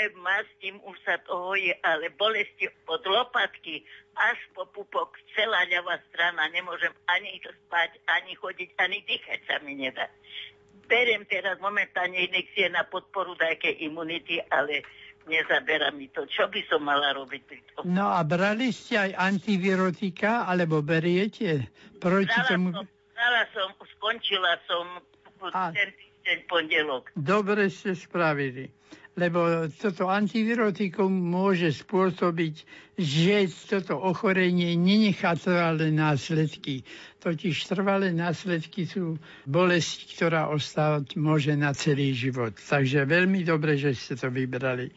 ale mastím už sa to hojí, ale bolesti od lopatky až po pupok, celá ľavá strana, nemôžem ani spať, ani chodiť, ani dýchať sa mi nedá. Beriem teraz momentálne inekcie na podporu nejakej imunity, ale nezabera mi to. Čo by som mala robiť pri tom? No a brali ste aj antivirotika, alebo beriete proti brala tomu? Som, brala som, skončila som a... ten týždeň pondelok. Dobre ste spravili lebo toto antivirotikum môže spôsobiť, že toto ochorenie nenechá trvalé následky. Totiž trvalé následky sú bolesť, ktorá ostávať môže na celý život. Takže veľmi dobre, že ste to vybrali.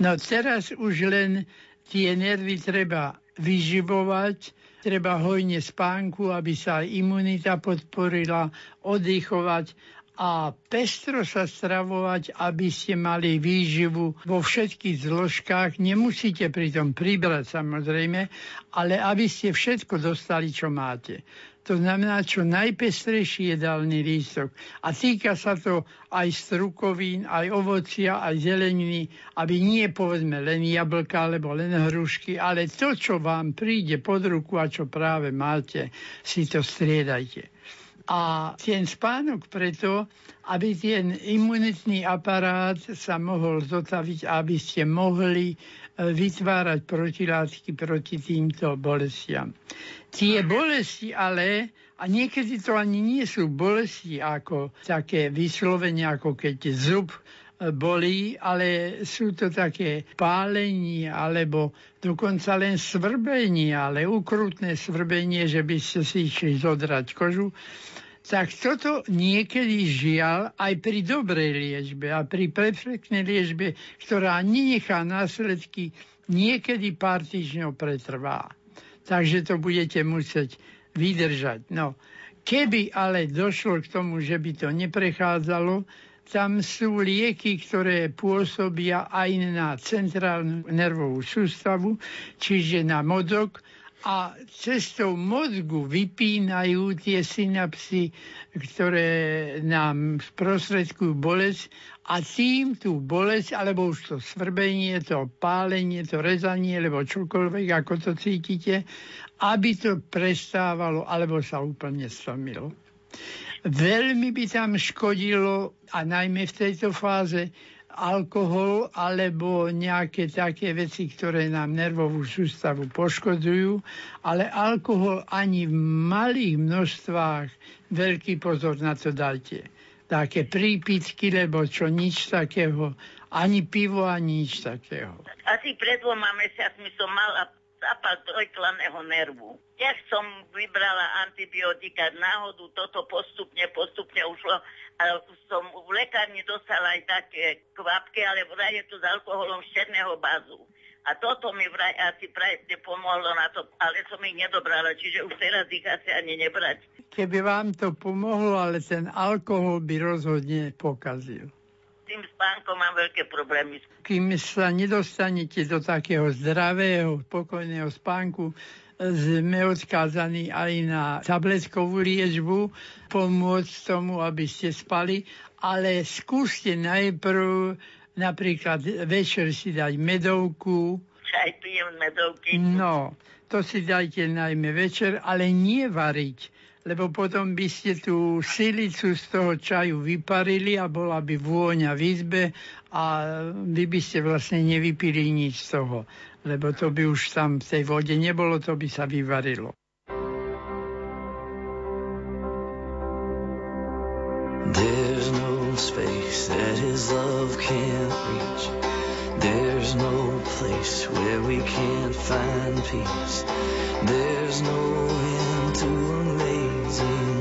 No teraz už len tie nervy treba vyživovať, treba hojne spánku, aby sa imunita podporila, oddychovať a pestro sa stravovať, aby ste mali výživu vo všetkých zložkách. Nemusíte pritom pribrať samozrejme, ale aby ste všetko dostali, čo máte. To znamená, čo najpestrejší jedálny lístok. A týka sa to aj strukovín, aj ovocia, aj zeleniny, aby nie povedzme len jablka alebo len hrušky, ale to, čo vám príde pod ruku a čo práve máte, si to striedajte. A ten spánok preto, aby ten imunitný aparát sa mohol zotaviť, aby ste mohli e, vytvárať protilátky proti týmto bolestiam. Tie bolesti ale, a niekedy to ani nie sú bolesti ako také vyslovenie, ako keď zub bolí, ale sú to také pálenie alebo dokonca len svrbenie, ale ukrutné svrbenie, že by ste si išli zodrať kožu tak toto niekedy žiaľ aj pri dobrej liečbe a pri perfektnej liečbe, ktorá nenechá následky, niekedy pár týždňov pretrvá. Takže to budete musieť vydržať. No, keby ale došlo k tomu, že by to neprechádzalo, tam sú lieky, ktoré pôsobia aj na centrálnu nervovú sústavu, čiže na mozog, a cestou mozgu vypínajú tie synapsy, ktoré nám sprostredkujú bolesť a tým tú bolesť, alebo už to svrbenie, to pálenie, to rezanie, alebo čokoľvek, ako to cítite, aby to prestávalo, alebo sa úplne stomilo. Veľmi by tam škodilo, a najmä v tejto fáze, alkohol alebo nejaké také veci, ktoré nám nervovú sústavu poškodzujú, ale alkohol ani v malých množstvách veľký pozor na to dajte. Také prípitky, lebo čo nič takého, ani pivo, ani nič takého. Asi pred dvoma mesiacmi som mala zápal trojklaného nervu. Ja som vybrala antibiotika náhodu, toto postupne, postupne ušlo a som v lekárni dostala aj také kvapky, ale vraj je to s alkoholom z bazu. A toto mi vraj asi prajne pomohlo na to, ale som ich nedobrala, čiže už teraz ich asi ani nebrať. Keby vám to pomohlo, ale ten alkohol by rozhodne pokazil. Tým spánkom mám veľké problémy. Kým sa nedostanete do takého zdravého, spokojného spánku, sme odkázaní aj na tabletkovú liečbu, pomôcť tomu, aby ste spali, ale skúste najprv napríklad večer si dať medovku. Čaj pijem medovky. No, to si dajte najmä večer, ale nie variť lebo potom by ste tú silicu z toho čaju vyparili a bola by vôňa v izbe a vy by ste vlastne nevypili nič z toho lebo to by už tam v tej vode nebolo, to by sa vyvarilo. There's no space that his love can't reach. There's no place where we can't find peace. There's no end to amazing to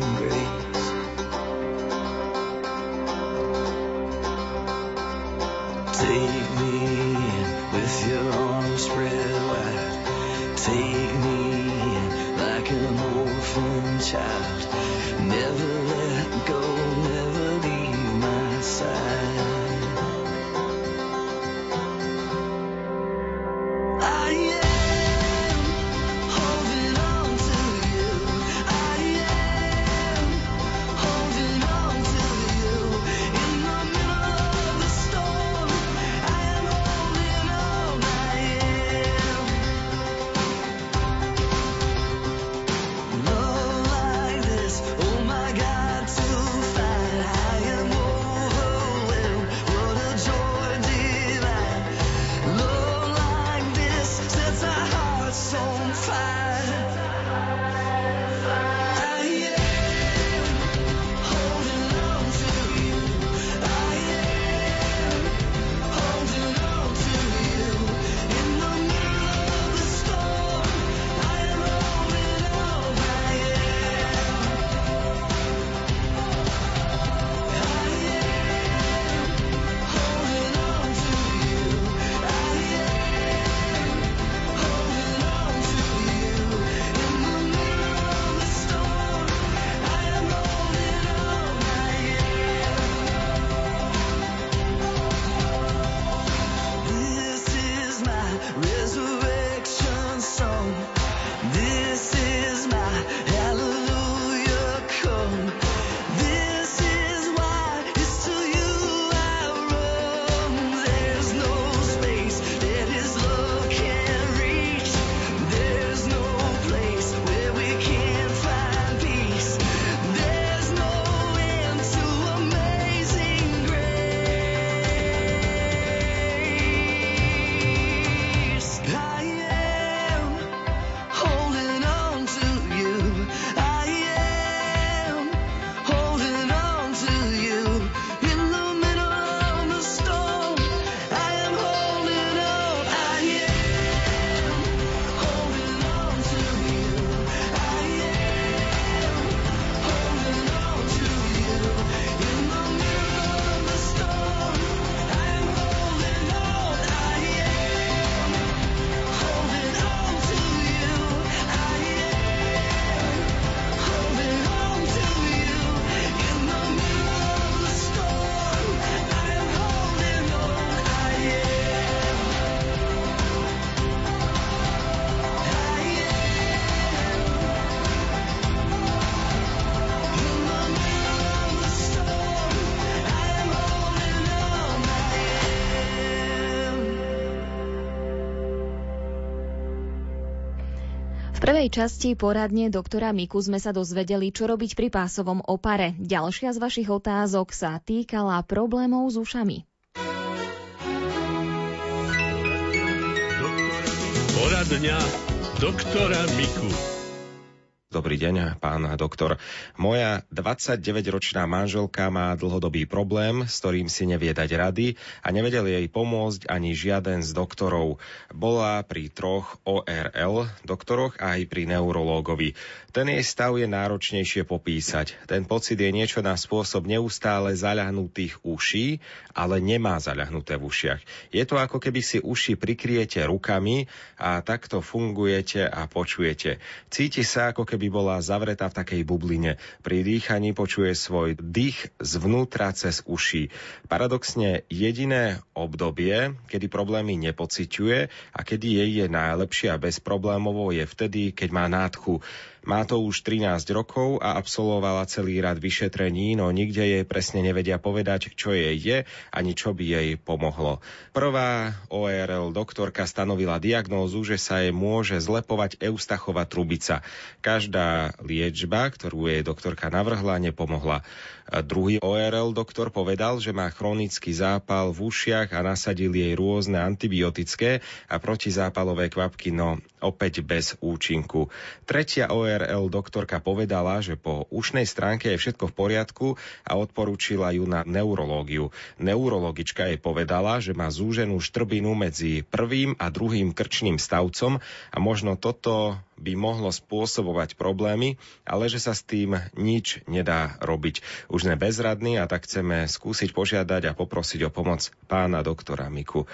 prvej časti poradne doktora Miku sme sa dozvedeli, čo robiť pri pásovom opare. Ďalšia z vašich otázok sa týkala problémov s ušami. Poradňa doktora Miku. Dobrý deň, pán doktor. Moja 29-ročná manželka má dlhodobý problém, s ktorým si nevie dať rady a nevedel jej pomôcť ani žiaden z doktorov. Bola pri troch ORL doktoroch a aj pri neurológovi. Ten jej stav je náročnejšie popísať. Ten pocit je niečo na spôsob neustále zaľahnutých uší, ale nemá zaľahnuté v ušiach. Je to ako keby si uši prikriete rukami a takto fungujete a počujete. Cíti sa ako keby keby bola zavretá v takej bubline. Pri dýchaní počuje svoj dých zvnútra cez uši. Paradoxne jediné obdobie, kedy problémy nepociťuje a kedy jej je najlepšie a bezproblémovo je vtedy, keď má nádchu. Má to už 13 rokov a absolvovala celý rad vyšetrení, no nikde jej presne nevedia povedať, čo jej je ani čo by jej pomohlo. Prvá ORL doktorka stanovila diagnózu, že sa jej môže zlepovať eustachová trubica. Každá liečba, ktorú jej doktorka navrhla, nepomohla. Druhý ORL doktor povedal, že má chronický zápal v ušiach a nasadil jej rôzne antibiotické a protizápalové kvapky, no opäť bez účinku. Tretia ORL doktorka povedala, že po ušnej stránke je všetko v poriadku a odporúčila ju na neurológiu. Neurologička jej povedala, že má zúženú štrbinu medzi prvým a druhým krčným stavcom a možno toto by mohlo spôsobovať problémy, ale že sa s tým nič nedá robiť. Už sme bezradní a tak chceme skúsiť požiadať a poprosiť o pomoc pána doktora Miku.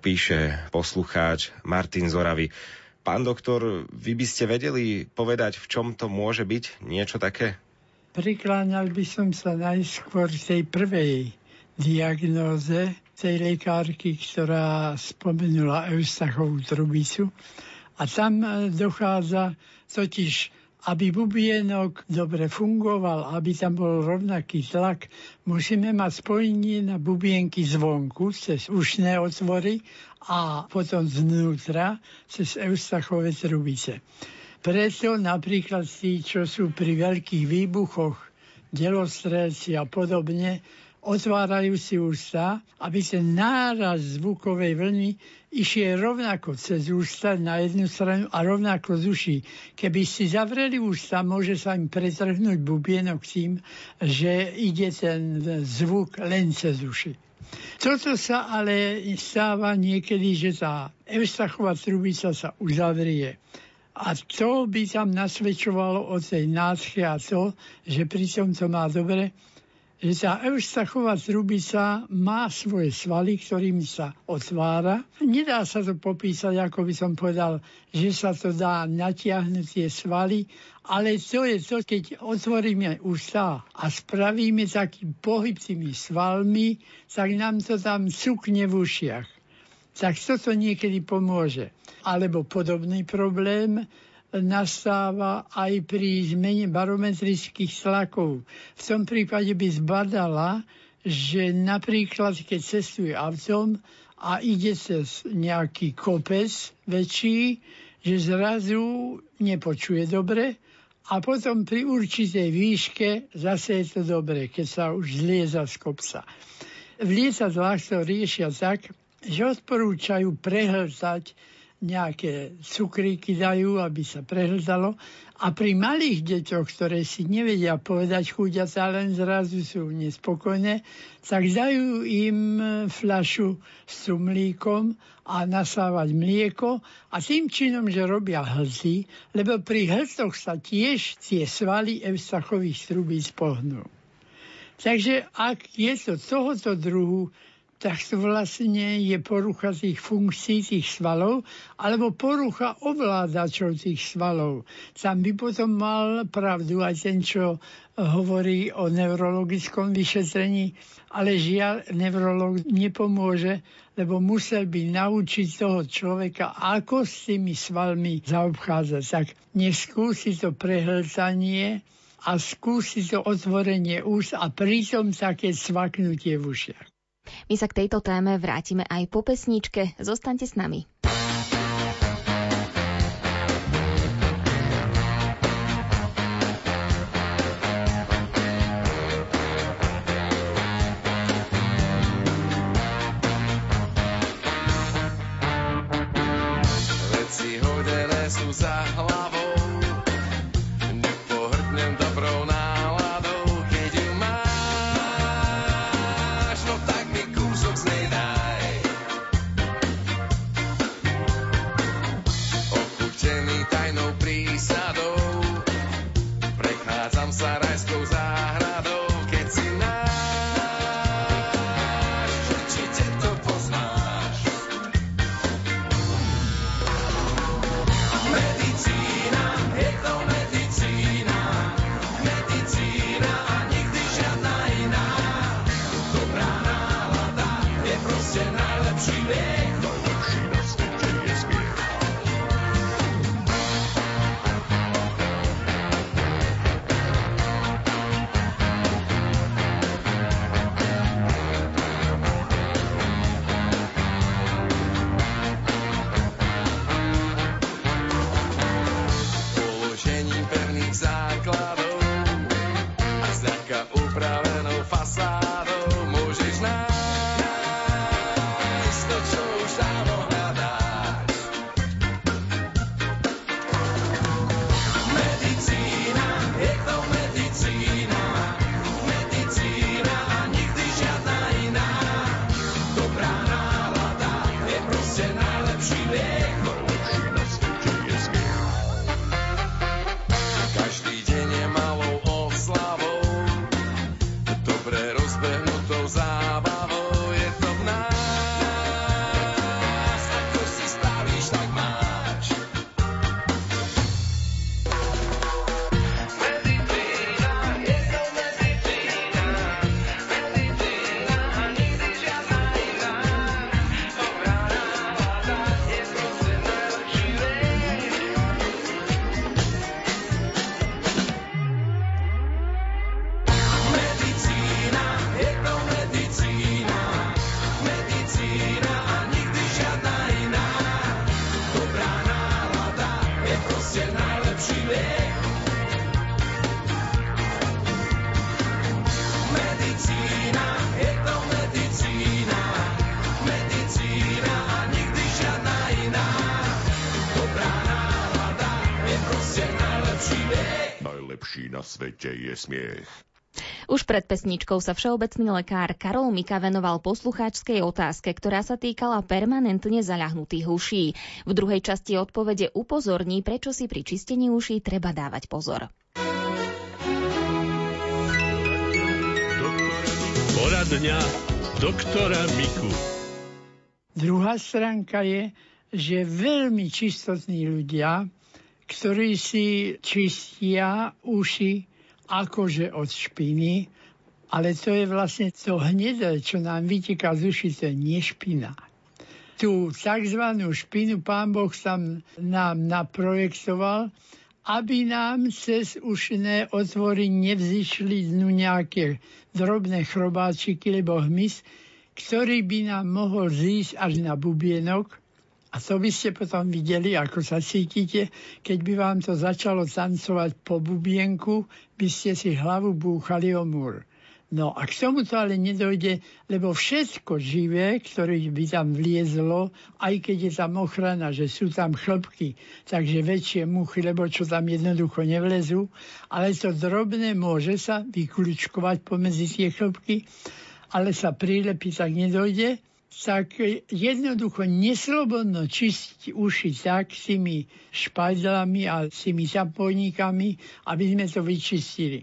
Píše poslucháč Martin Zoravy. Pán doktor, vy by ste vedeli povedať, v čom to môže byť niečo také? Prikláňal by som sa najskôr tej prvej diagnóze tej lekárky, ktorá spomenula Eustachovú trubicu a tam e, dochádza totiž, aby bubienok dobre fungoval, aby tam bol rovnaký tlak, musíme mať spojenie na bubienky zvonku, cez ušné otvory a potom znútra, cez eustachové trubice. Preto napríklad tí, čo sú pri veľkých výbuchoch, delostrelci a podobne, otvárajú si ústa, aby ten náraz zvukovej vlny išiel rovnako cez ústa na jednu stranu a rovnako z uší. Keby si zavreli ústa, môže sa im pretrhnúť bubienok tým, že ide ten zvuk len cez uši. Toto sa ale stáva niekedy, že tá Eustachová trubica sa uzavrie. A to by tam nasvedčovalo o tej nádche a to, že pritom to má dobre že tá Eustachová trubica má svoje svaly, ktorými sa otvára. Nedá sa to popísať, ako by som povedal, že sa to dá natiahnuť tie svaly, ale to je to, keď otvoríme ústa a spravíme taký pohyb tými svalmi, tak nám to tam cukne v ušiach. Tak toto niekedy pomôže. Alebo podobný problém, nastáva aj pri zmene barometrických tlakov. V tom prípade by zbadala, že napríklad keď cestuje autom a ide cez nejaký kopec väčší, že zrazu nepočuje dobre a potom pri určitej výške zase je to dobre, keď sa už zlieza z kopca. V lietadlách to riešia tak, že odporúčajú prehltať nejaké cukríky dajú, aby sa prehľadalo. A pri malých deťoch, ktoré si nevedia povedať chuďatá, len zrazu sú nespokojné, tak dajú im fľašu s cumlíkom a nasávať mlieko a tým činom, že robia hlzy, lebo pri hlzoch sa tiež tie svaly Evstachových trubíc pohnú. Takže ak je to tohoto druhu, tak to vlastne je porucha tých funkcií tých svalov alebo porucha ovládačov tých svalov. Tam by potom mal pravdu aj ten, čo hovorí o neurologickom vyšetrení, ale žiaľ, neurolog nepomôže, lebo musel by naučiť toho človeka, ako s tými svalmi zaobchádzať. Tak neskúsi to prehltanie a skúsi to otvorenie úst a pritom také svaknutie v ušiach. My sa k tejto téme vrátime aj po pesničke. Zostaňte s nami. Smiech. Už pred pesničkou sa všeobecný lekár Karol Mika venoval poslucháčskej otázke, ktorá sa týkala permanentne zaľahnutých uší. V druhej časti odpovede upozorní, prečo si pri čistení uší treba dávať pozor. Poradňa doktora Miku. Druhá stránka je, že veľmi čistotní ľudia, ktorí si čistia uši akože od špiny, ale to je vlastne to hnedé, čo nám vyteká z uši, to je špina. Tú tzv. špinu pán Boh tam nám naprojektoval, aby nám cez ušné otvory nevzýšli dnu nejaké drobné chrobáčiky alebo hmyz, ktorý by nám mohol zísť až na bubienok. A to by ste potom videli, ako sa cítite, keď by vám to začalo tancovať po bubienku, by ste si hlavu búchali o múr. No a k tomu to ale nedojde, lebo všetko živé, ktoré by tam vliezlo, aj keď je tam ochrana, že sú tam chlpky, takže väčšie muchy, lebo čo tam jednoducho nevlezú, ale to drobné môže sa vykľúčkovať pomedzi tie chlpky, ale sa prílepí, tak nedojde, tak jednoducho neslobodno čistiť uši tak s tými špajdlami a s tými zapojníkami, aby sme to vyčistili.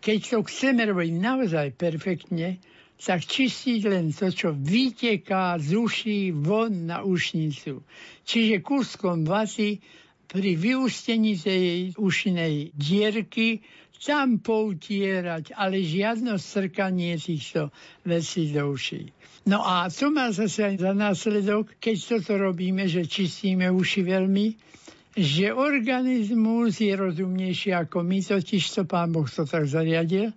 Keď to chceme robiť naozaj perfektne, tak čistiť len to, čo vyteká z uší von na ušnicu. Čiže kúskom vaty pri vyústení tej ušinej dierky tam poutierať, ale žiadno strkanie týchto vecí do uší. No a to má zase aj za následok, keď toto robíme, že čistíme uši veľmi, že organizmus je rozumnejší ako my, totiž to pán Boh to tak zariadil,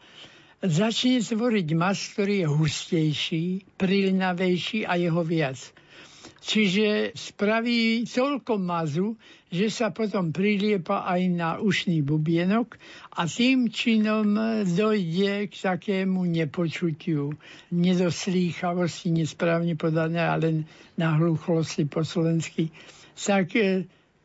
začne tvoriť mas, ktorý je hustejší, prilnavejší a jeho viac. Čiže spraví toľko mazu, že sa potom priliepa aj na ušný bubienok a tým činom dojde k takému nepočutiu, nedoslýchavosti, nesprávne podané, ale na hluchlosti po slovensky. Tak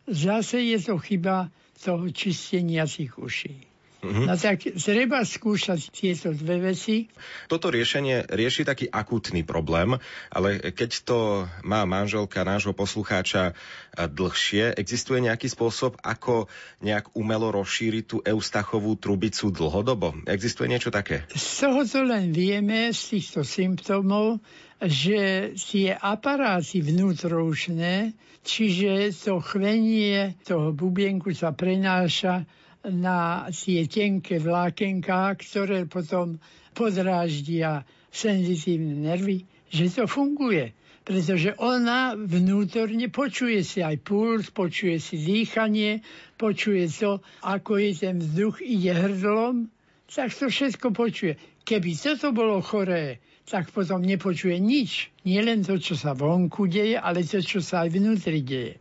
zase je to chyba toho čistenia tých uší. Mhm. No tak treba skúšať tieto dve veci. Toto riešenie rieši taký akútny problém, ale keď to má manželka nášho poslucháča dlhšie, existuje nejaký spôsob, ako nejak umelo rozšíriť tú eustachovú trubicu dlhodobo? Existuje niečo také? Z toho to len vieme, z týchto symptómov, že tie aparáty vnútroušné, čiže to chvenie toho bubienku sa prenáša na tie tenké vlákenká, ktoré potom podráždia senzitívne nervy, že to funguje. Pretože ona vnútorne počuje si aj puls, počuje si dýchanie, počuje to, ako je ten vzduch ide hrdlom, tak to všetko počuje. Keby toto bolo choré, tak potom nepočuje nič. Nie len to, čo sa vonku deje, ale to, čo sa aj vnútri deje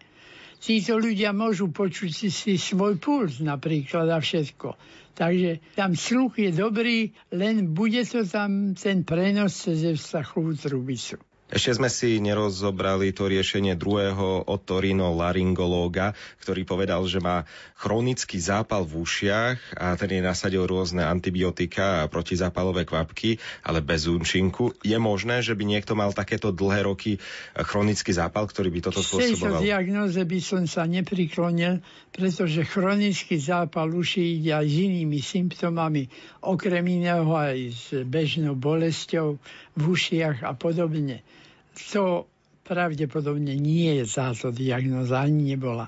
títo ľudia môžu počuť si, si svoj puls napríklad a všetko. Takže tam sluch je dobrý, len bude to tam ten prenos cez Evstachovú trubicu. Ešte sme si nerozobrali to riešenie druhého otorino-laryngológa, ktorý povedal, že má chronický zápal v ušiach a ten je nasadil rôzne antibiotika a protizápalové kvapky, ale bez účinku. Je možné, že by niekto mal takéto dlhé roky chronický zápal, ktorý by toto V spôsoboval? diagnoze by som sa nepriklonil, pretože chronický zápal uší ide aj s inými symptómami, okrem iného aj s bežnou bolesťou v ušiach a podobne. To pravdepodobne nie je táto diagnoza, ani nebola.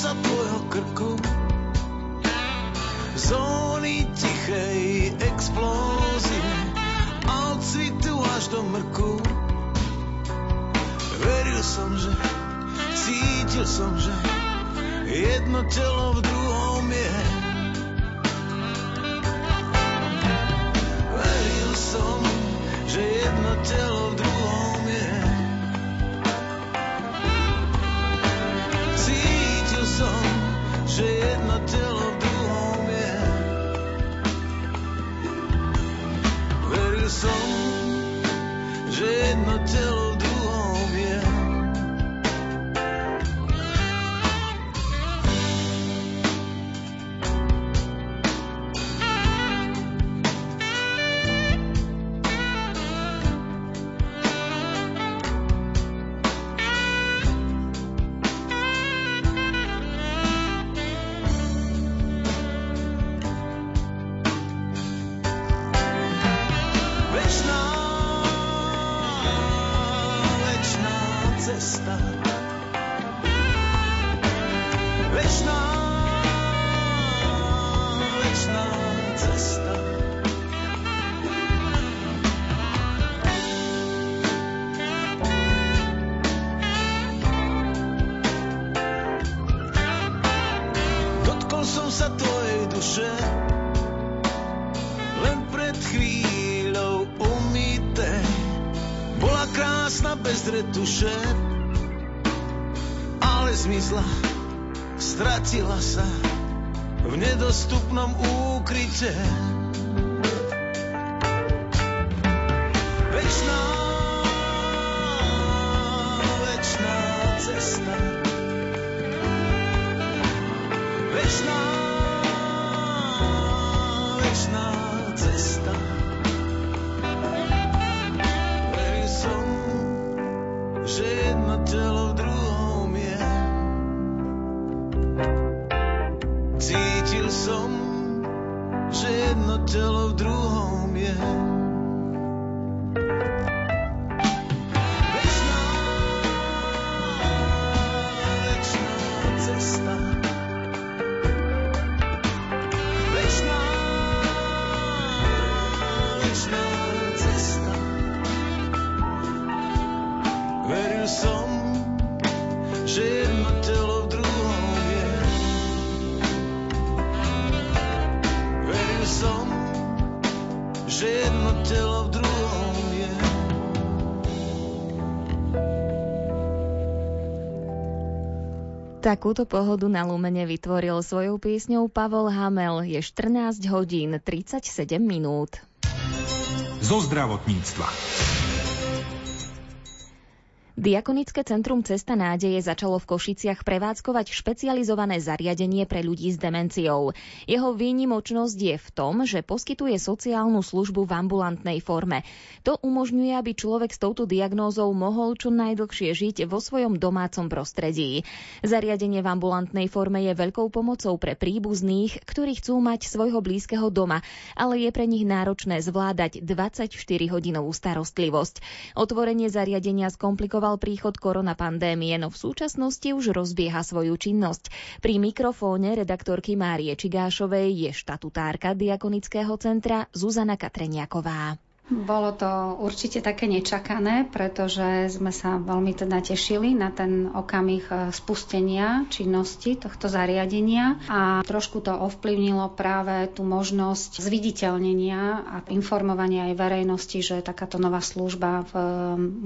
Sa tvojho krku, zóny tichej explózie a od cvitu až do mrku. Veril som, že cítil som, že jedno telo v druhom je. Veril som, že jedno telo v druhom Veril pred chvíľou umité. Bola krásna bez retuše, ale zmizla, stratila sa v nedostupnom úkryte. Takúto pohodu na Lumene vytvoril svojou piesňou Pavol Hamel. Je 14 hodín 37 minút. Zo zdravotníctva. Diakonické centrum Cesta nádeje začalo v Košiciach prevádzkovať špecializované zariadenie pre ľudí s demenciou. Jeho výnimočnosť je v tom, že poskytuje sociálnu službu v ambulantnej forme. To umožňuje, aby človek s touto diagnózou mohol čo najdlhšie žiť vo svojom domácom prostredí. Zariadenie v ambulantnej forme je veľkou pomocou pre príbuzných, ktorí chcú mať svojho blízkeho doma, ale je pre nich náročné zvládať 24-hodinovú starostlivosť. Otvorenie zariadenia skomplikoval vyvolal príchod koronapandémie, no v súčasnosti už rozbieha svoju činnosť. Pri mikrofóne redaktorky Márie Čigášovej je štatutárka Diakonického centra Zuzana Katreniaková. Bolo to určite také nečakané, pretože sme sa veľmi teda tešili na ten okamih e, spustenia činnosti tohto zariadenia a trošku to ovplyvnilo práve tú možnosť zviditeľnenia a informovania aj verejnosti, že takáto nová služba v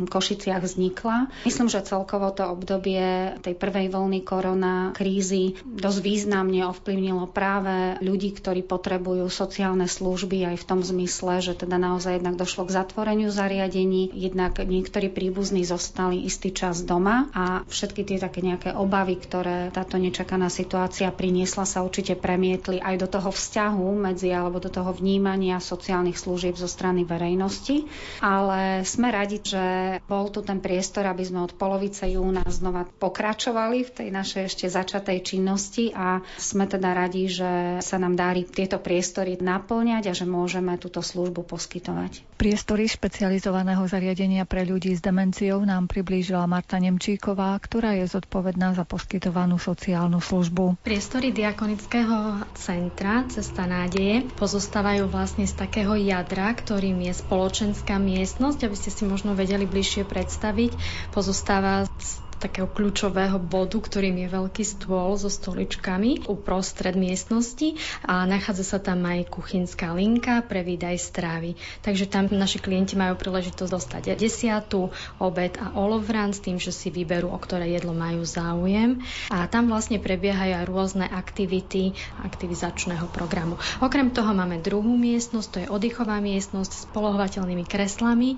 Košiciach vznikla. Myslím, že celkovo to obdobie tej prvej vlny korona krízy dosť významne ovplyvnilo práve ľudí, ktorí potrebujú sociálne služby aj v tom zmysle, že teda naozaj jednak jednak došlo k zatvoreniu zariadení, jednak niektorí príbuzní zostali istý čas doma a všetky tie také nejaké obavy, ktoré táto nečakaná situácia priniesla, sa určite premietli aj do toho vzťahu medzi alebo do toho vnímania sociálnych služieb zo strany verejnosti. Ale sme radi, že bol tu ten priestor, aby sme od polovice júna znova pokračovali v tej našej ešte začatej činnosti a sme teda radi, že sa nám darí tieto priestory naplňať a že môžeme túto službu poskytovať. Priestory špecializovaného zariadenia pre ľudí s demenciou nám priblížila Marta Nemčíková, ktorá je zodpovedná za poskytovanú sociálnu službu. Priestory diakonického centra Cesta nádeje pozostávajú vlastne z takého jadra, ktorým je spoločenská miestnosť, aby ste si možno vedeli bližšie predstaviť. Pozostáva z takého kľúčového bodu, ktorým je veľký stôl so stoličkami uprostred miestnosti a nachádza sa tam aj kuchynská linka pre výdaj strávy. Takže tam naši klienti majú príležitosť dostať desiatu, obed a olovran s tým, že si vyberú, o ktoré jedlo majú záujem. A tam vlastne prebiehajú aj rôzne aktivity aktivizačného programu. Okrem toho máme druhú miestnosť, to je oddychová miestnosť s polohovateľnými kreslami.